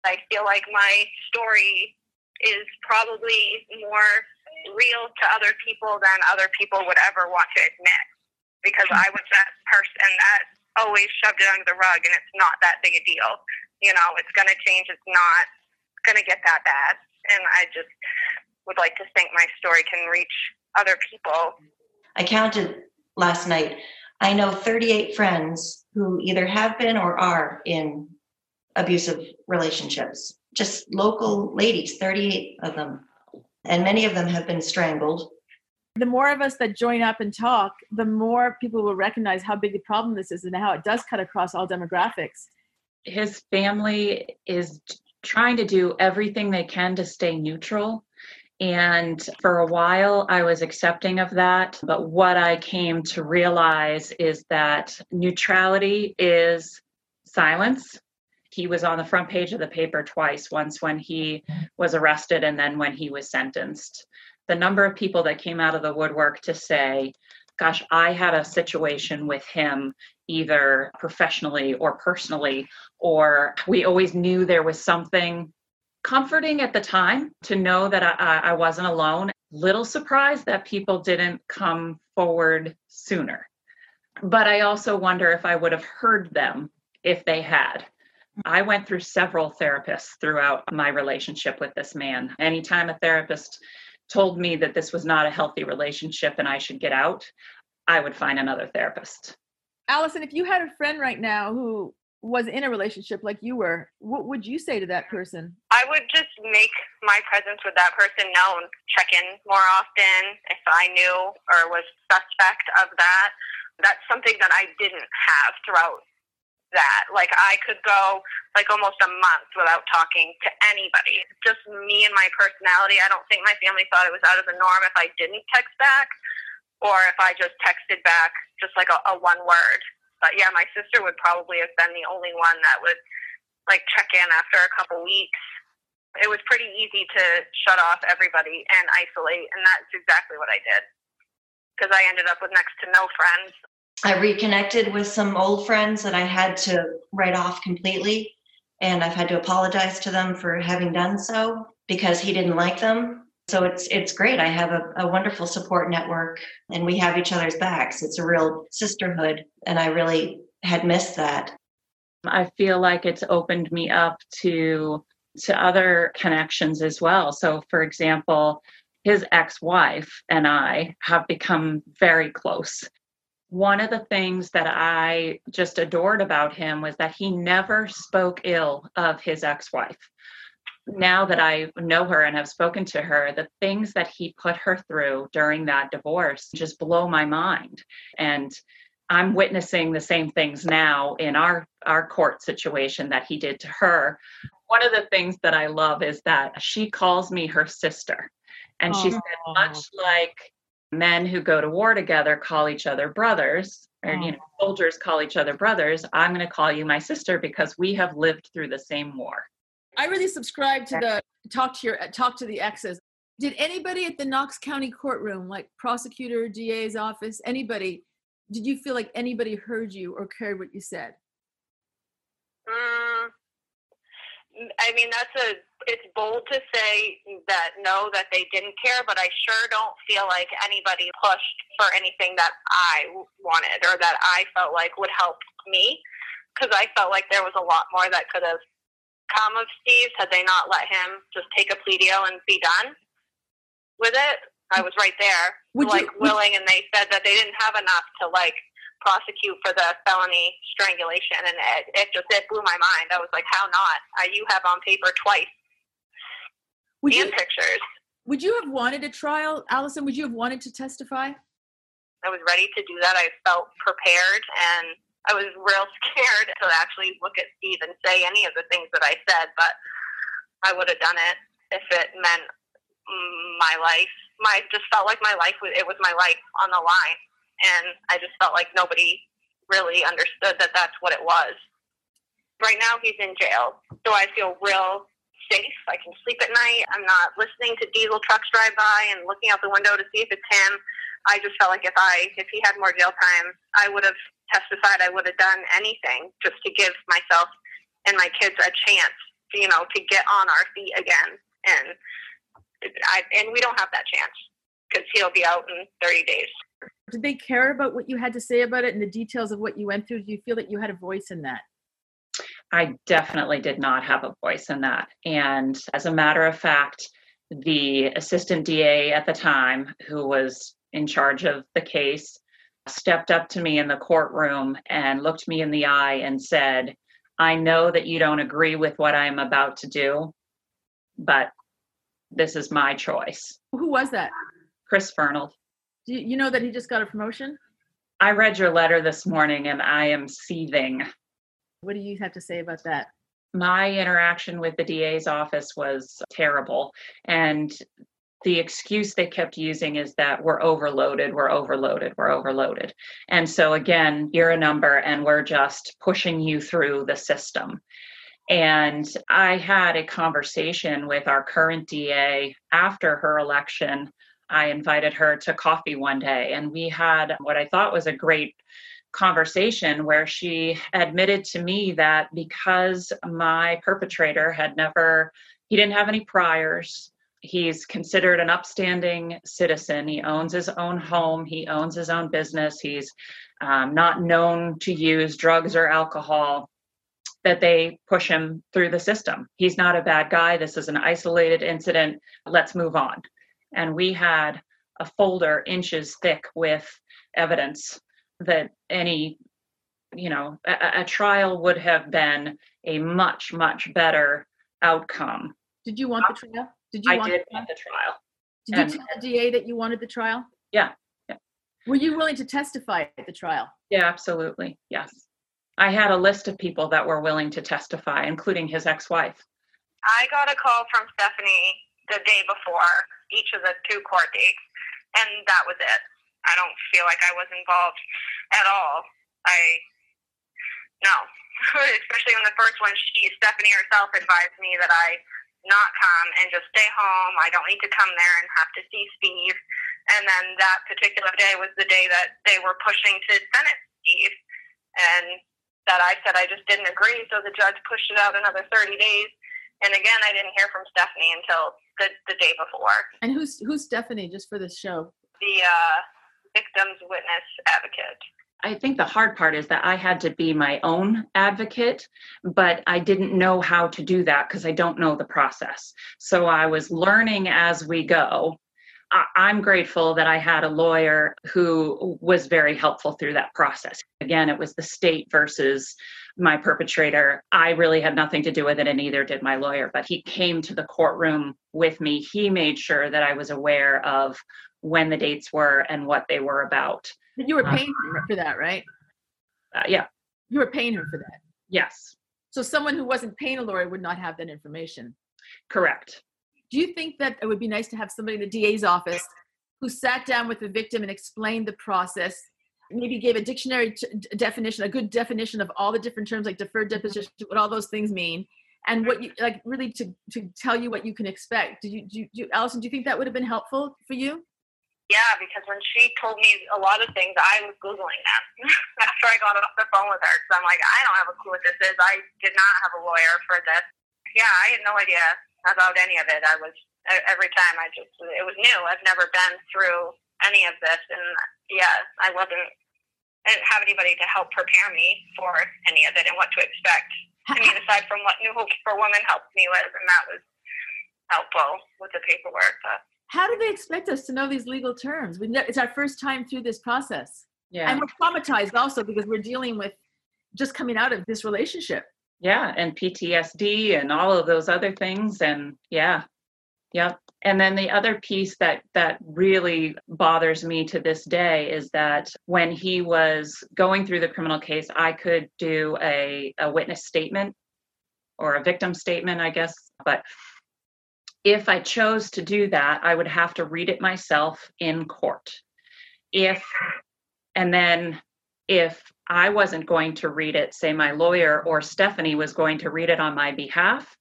I feel like my story is probably more real to other people than other people would ever want to admit because I was that person that always shoved it under the rug and it's not that big a deal. You know, it's going to change. It's not going to get that bad. And I just would like to think my story can reach other people. I counted last night. I know 38 friends who either have been or are in abusive relationships. Just local ladies, 38 of them. And many of them have been strangled. The more of us that join up and talk, the more people will recognize how big the problem this is and how it does cut across all demographics. His family is trying to do everything they can to stay neutral. And for a while, I was accepting of that. But what I came to realize is that neutrality is silence. He was on the front page of the paper twice once when he was arrested and then when he was sentenced. The number of people that came out of the woodwork to say, Gosh, I had a situation with him either professionally or personally, or we always knew there was something comforting at the time to know that I, I wasn't alone. Little surprised that people didn't come forward sooner. But I also wonder if I would have heard them if they had. I went through several therapists throughout my relationship with this man. Anytime a therapist told me that this was not a healthy relationship and I should get out, I would find another therapist. Allison, if you had a friend right now who was in a relationship like you were, what would you say to that mm-hmm. person? I would just make my presence with that person known, check in more often if I knew or was suspect of that. That's something that I didn't have throughout that. Like I could go like almost a month without talking to anybody. Just me and my personality. I don't think my family thought it was out of the norm if I didn't text back or if I just texted back just like a, a one word. But yeah, my sister would probably have been the only one that would like check in after a couple weeks. It was pretty easy to shut off everybody and isolate, and that's exactly what I did because I ended up with next to no friends. I reconnected with some old friends that I had to write off completely, and I've had to apologize to them for having done so because he didn't like them. So it's it's great. I have a, a wonderful support network, and we have each other's backs. It's a real sisterhood, and I really had missed that. I feel like it's opened me up to to other connections as well. So, for example, his ex-wife and I have become very close. One of the things that I just adored about him was that he never spoke ill of his ex-wife now that I know her and have spoken to her, the things that he put her through during that divorce just blow my mind. And I'm witnessing the same things now in our our court situation that he did to her. One of the things that I love is that she calls me her sister. And she said much like men who go to war together call each other brothers or you know soldiers call each other brothers, I'm going to call you my sister because we have lived through the same war. I really subscribe to the talk to your talk to the exes. Did anybody at the Knox County courtroom, like prosecutor, DA's office, anybody, did you feel like anybody heard you or cared what you said? Mm, I mean, that's a. It's bold to say that no, that they didn't care, but I sure don't feel like anybody pushed for anything that I wanted or that I felt like would help me, because I felt like there was a lot more that could have come of Steve's had they not let him just take a plea deal and be done with it. I was right there, Would like you- willing, and they said that they didn't have enough to like prosecute for the felony strangulation, and it, it just it blew my mind. I was like, how not? Uh, you have on paper twice Would and you pictures. would you have wanted a trial, Allison? Would you have wanted to testify? I was ready to do that. I felt prepared, and I was real <laughs> scared to actually look at Steve and say any of the things that I said, but I would have done it if it meant my life. My just felt like my life was it was my life on the line, and I just felt like nobody really understood that that's what it was. Right now, he's in jail, so I feel real safe. I can sleep at night. I'm not listening to diesel trucks drive by and looking out the window to see if it's him. I just felt like if I if he had more jail time, I would have testified. I would have done anything just to give myself and my kids a chance, you know, to get on our feet again. And I and we don't have that chance because he'll be out in 30 days. Did they care about what you had to say about it and the details of what you went through? Do you feel that you had a voice in that? I definitely did not have a voice in that. And as a matter of fact, the assistant DA at the time, who was in charge of the case, stepped up to me in the courtroom and looked me in the eye and said, I know that you don't agree with what I'm about to do, but this is my choice. Who was that? Chris Fernald. Do you, you know that he just got a promotion? I read your letter this morning and I am seething. What do you have to say about that? my interaction with the DA's office was terrible. And the excuse they kept using is that we're overloaded, we're overloaded, we're overloaded. And so, again, you're a number and we're just pushing you through the system. And I had a conversation with our current DA after her election. I invited her to coffee one day, and we had what I thought was a great conversation where she admitted to me that because my perpetrator had never, he didn't have any priors, he's considered an upstanding citizen. He owns his own home, he owns his own business, he's um, not known to use drugs or alcohol. That they push him through the system. He's not a bad guy. This is an isolated incident. Let's move on. And we had a folder inches thick with evidence that any, you know, a, a trial would have been a much, much better outcome. Did you want the um, trial? Did you I want did the want the trial. Did you tell the DA that you wanted the trial? Yeah, yeah. Were you willing to testify at the trial? Yeah, absolutely. Yes. I had a list of people that were willing to testify, including his ex wife. I got a call from Stephanie the day before each of the two court dates, and that was it. I don't feel like I was involved at all. I no, <laughs> especially when the first one, she Stephanie herself advised me that I not come and just stay home. I don't need to come there and have to see Steve. And then that particular day was the day that they were pushing to sentence Steve, and that I said I just didn't agree. So the judge pushed it out another 30 days. And again, I didn't hear from Stephanie until the, the day before. And who's who's Stephanie? Just for this show. The uh, victim's witness advocate. I think the hard part is that I had to be my own advocate, but I didn't know how to do that because I don't know the process. So I was learning as we go. I'm grateful that I had a lawyer who was very helpful through that process. Again, it was the state versus my perpetrator. I really had nothing to do with it, and neither did my lawyer. But he came to the courtroom with me. He made sure that I was aware of when the dates were and what they were about. But you were Uh, paying her for that, right? Uh, yeah, You were paying her for that. yes, So someone who wasn't paying a lawyer would not have that information. correct. Do you think that it would be nice to have somebody in the DA's office who sat down with the victim and explained the process, maybe gave a dictionary t- definition, a good definition of all the different terms like deferred disposition, what all those things mean, and what you like really to to tell you what you can expect? Do you, do you, do you Allison? Do you think that would have been helpful for you? Yeah, because when she told me a lot of things, I was Googling them <laughs> after I got off the phone with her. Because I'm like, I don't have a clue what this is. I did not have a lawyer for this. Yeah, I had no idea about any of it. I was, every time I just, it was new. I've never been through any of this. And yeah, I wasn't, I didn't have anybody to help prepare me for any of it and what to expect. I mean, aside from what New Hope for Women helped me with, and that was helpful with the paperwork. But How do they expect us to know these legal terms? We it's our first time through this process, Yeah, and we're traumatized also because we're dealing with just coming out of this relationship. yeah, and PTSD and all of those other things, and yeah, yep. And then the other piece that that really bothers me to this day is that when he was going through the criminal case, I could do a, a witness statement or a victim statement, I guess, but if I chose to do that, I would have to read it myself in court. If, and then if I wasn't going to read it, say my lawyer or Stephanie was going to read it on my behalf,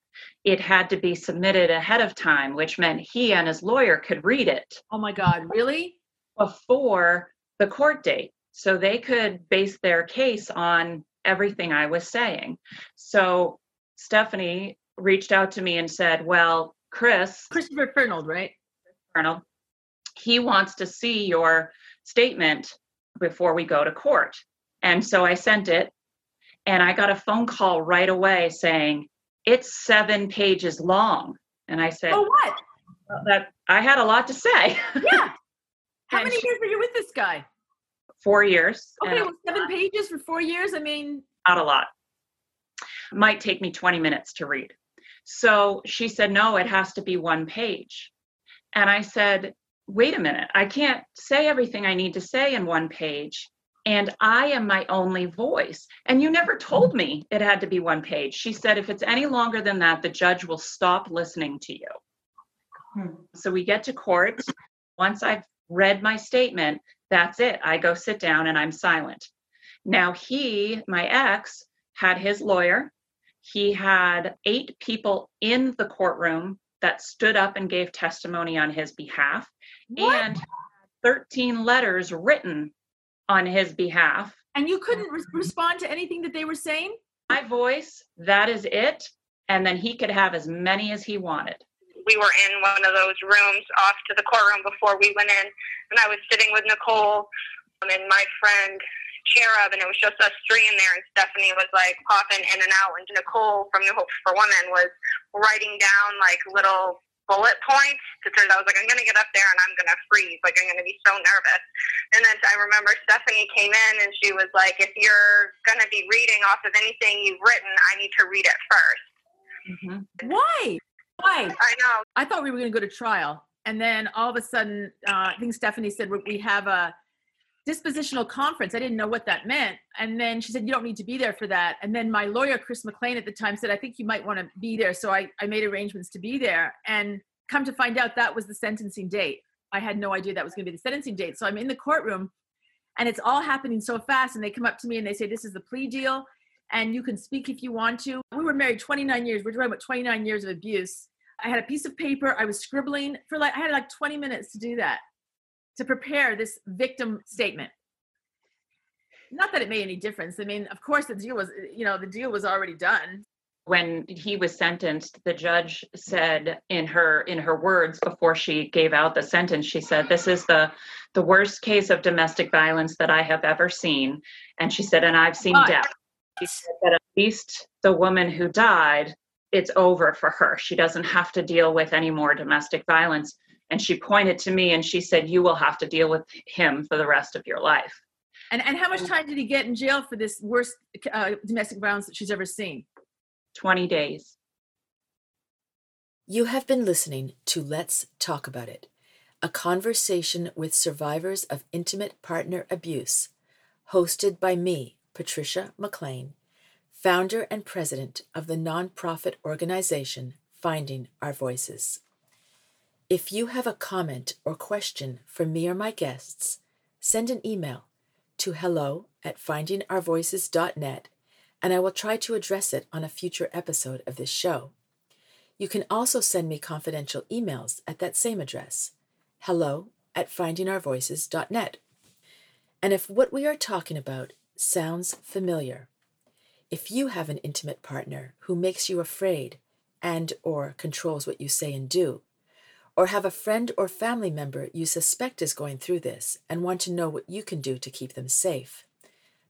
it had to be submitted ahead of time, which meant he and his lawyer could read it Oh my God, really? before the court date. So they could base their case on everything I was saying. So Stephanie reached out to me and said, Well, Chris, Christopher Fernald, right? Colonel, he wants to see your statement before we go to court. And so I sent it, and I got a phone call right away saying, It's seven pages long. And I said, Oh, what? "Well, that I had a lot to say. <laughs> Yeah. How many she- years were you with this guy? Four years. Okay, well, seven pages for four years. I mean, not a lot. Might take me 20 minutes to read. So she said, No, it has to be one page. And I said, Wait a minute, I can't say everything I need to say in one page. And I am my only voice. And you never told me it had to be one page. She said, If it's any longer than that, the judge will stop listening to you. So we get to court. Once I've read my statement, that's it. I go sit down and I'm silent. Now, he, my ex, had his lawyer. He had eight people in the courtroom that stood up and gave testimony on his behalf What? and 13 letters written on his behalf. And you couldn't re- respond to anything that they were saying? My voice, that is it. And then he could have as many as he wanted. we were in one of those rooms off to the courtroom before we went in, and I was sitting with Nicole and my friend Cherub, and it was just us three in there, and Stephanie was like popping in and out, and Nicole from New Hope for Women was writing down like little bullet points because I was like, I'm gonna get up there and I'm gonna freeze, like I'm gonna be so nervous. And then I remember Stephanie came in and she was like, if you're gonna be reading off of anything you've written, I need to read it first. Why? Why? I know. I thought we were going to go to trial. And then all of a sudden, uh, I think Stephanie said we have a dispositional conference. I didn't know what that meant. And then she said, You don't need to be there for that. And then my lawyer, Chris McLean, at the time said, I think you might want to be there. So I, I made arrangements to be there. And come to find out, that was the sentencing date. I had no idea that was going to be the sentencing date. So I'm in the courtroom and it's all happening so fast. And they come up to me and they say, This is the plea deal. And you can speak if you want to. We were married 29 years. We're talking about 29 years of abuse. I had a piece of paper. I was scribbling for like, I had like 20 minutes to do that, to prepare this victim statement. Not that it made any difference. I mean, of course, the deal was, you know, the deal was already done. when he was sentenced the judge said in her in her words before she gave out the sentence she said this is the the worst case of domestic violence that i have ever seen and she said and i've seen Why? death she said that at least the woman who died it's over for her she doesn't have to deal with any more domestic violence and she pointed to me and she said you will have to deal with him for the rest of your life And, and how much time did he get in jail for this worst uh, domestic violence that she's ever seen? 20 days You have been listening to Let's Talk About It, a conversation with survivors of intimate partner abuse, hosted by me, Patrisha McLean, founder and president of the nonprofit organization Finding Our Voices. If you have a comment or question for me or my guests, send an email to hello at findingourvoices.net and I will try to address it on a future episode of this show. You can also send me confidential emails at that same address hello at findingourvoices.net. And if what we are talking about sounds familiar, if you have an intimate partner who makes you afraid and or controls what you say and do, or have a friend or family member you suspect is going through this and want to know what you can do to keep them safe,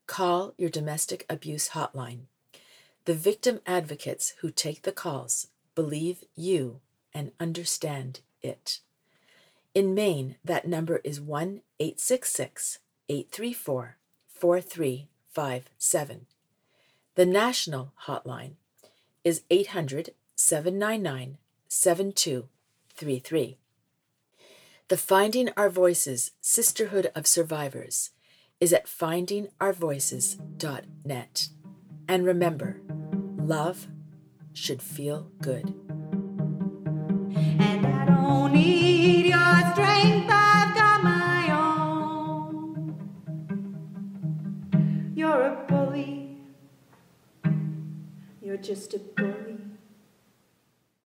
call your domestic abuse hotline. The victim advocates who take the calls believe you and understand it. In Maine, that number is 1 866 834 4357. The national hotline is 800 799 7233. The Finding Our Voices Sisterhood of Survivors is at findingourvoices.net. And remember, love should feel good. And I don't need your strength, I've got my own. You're a bully. You're just a bully.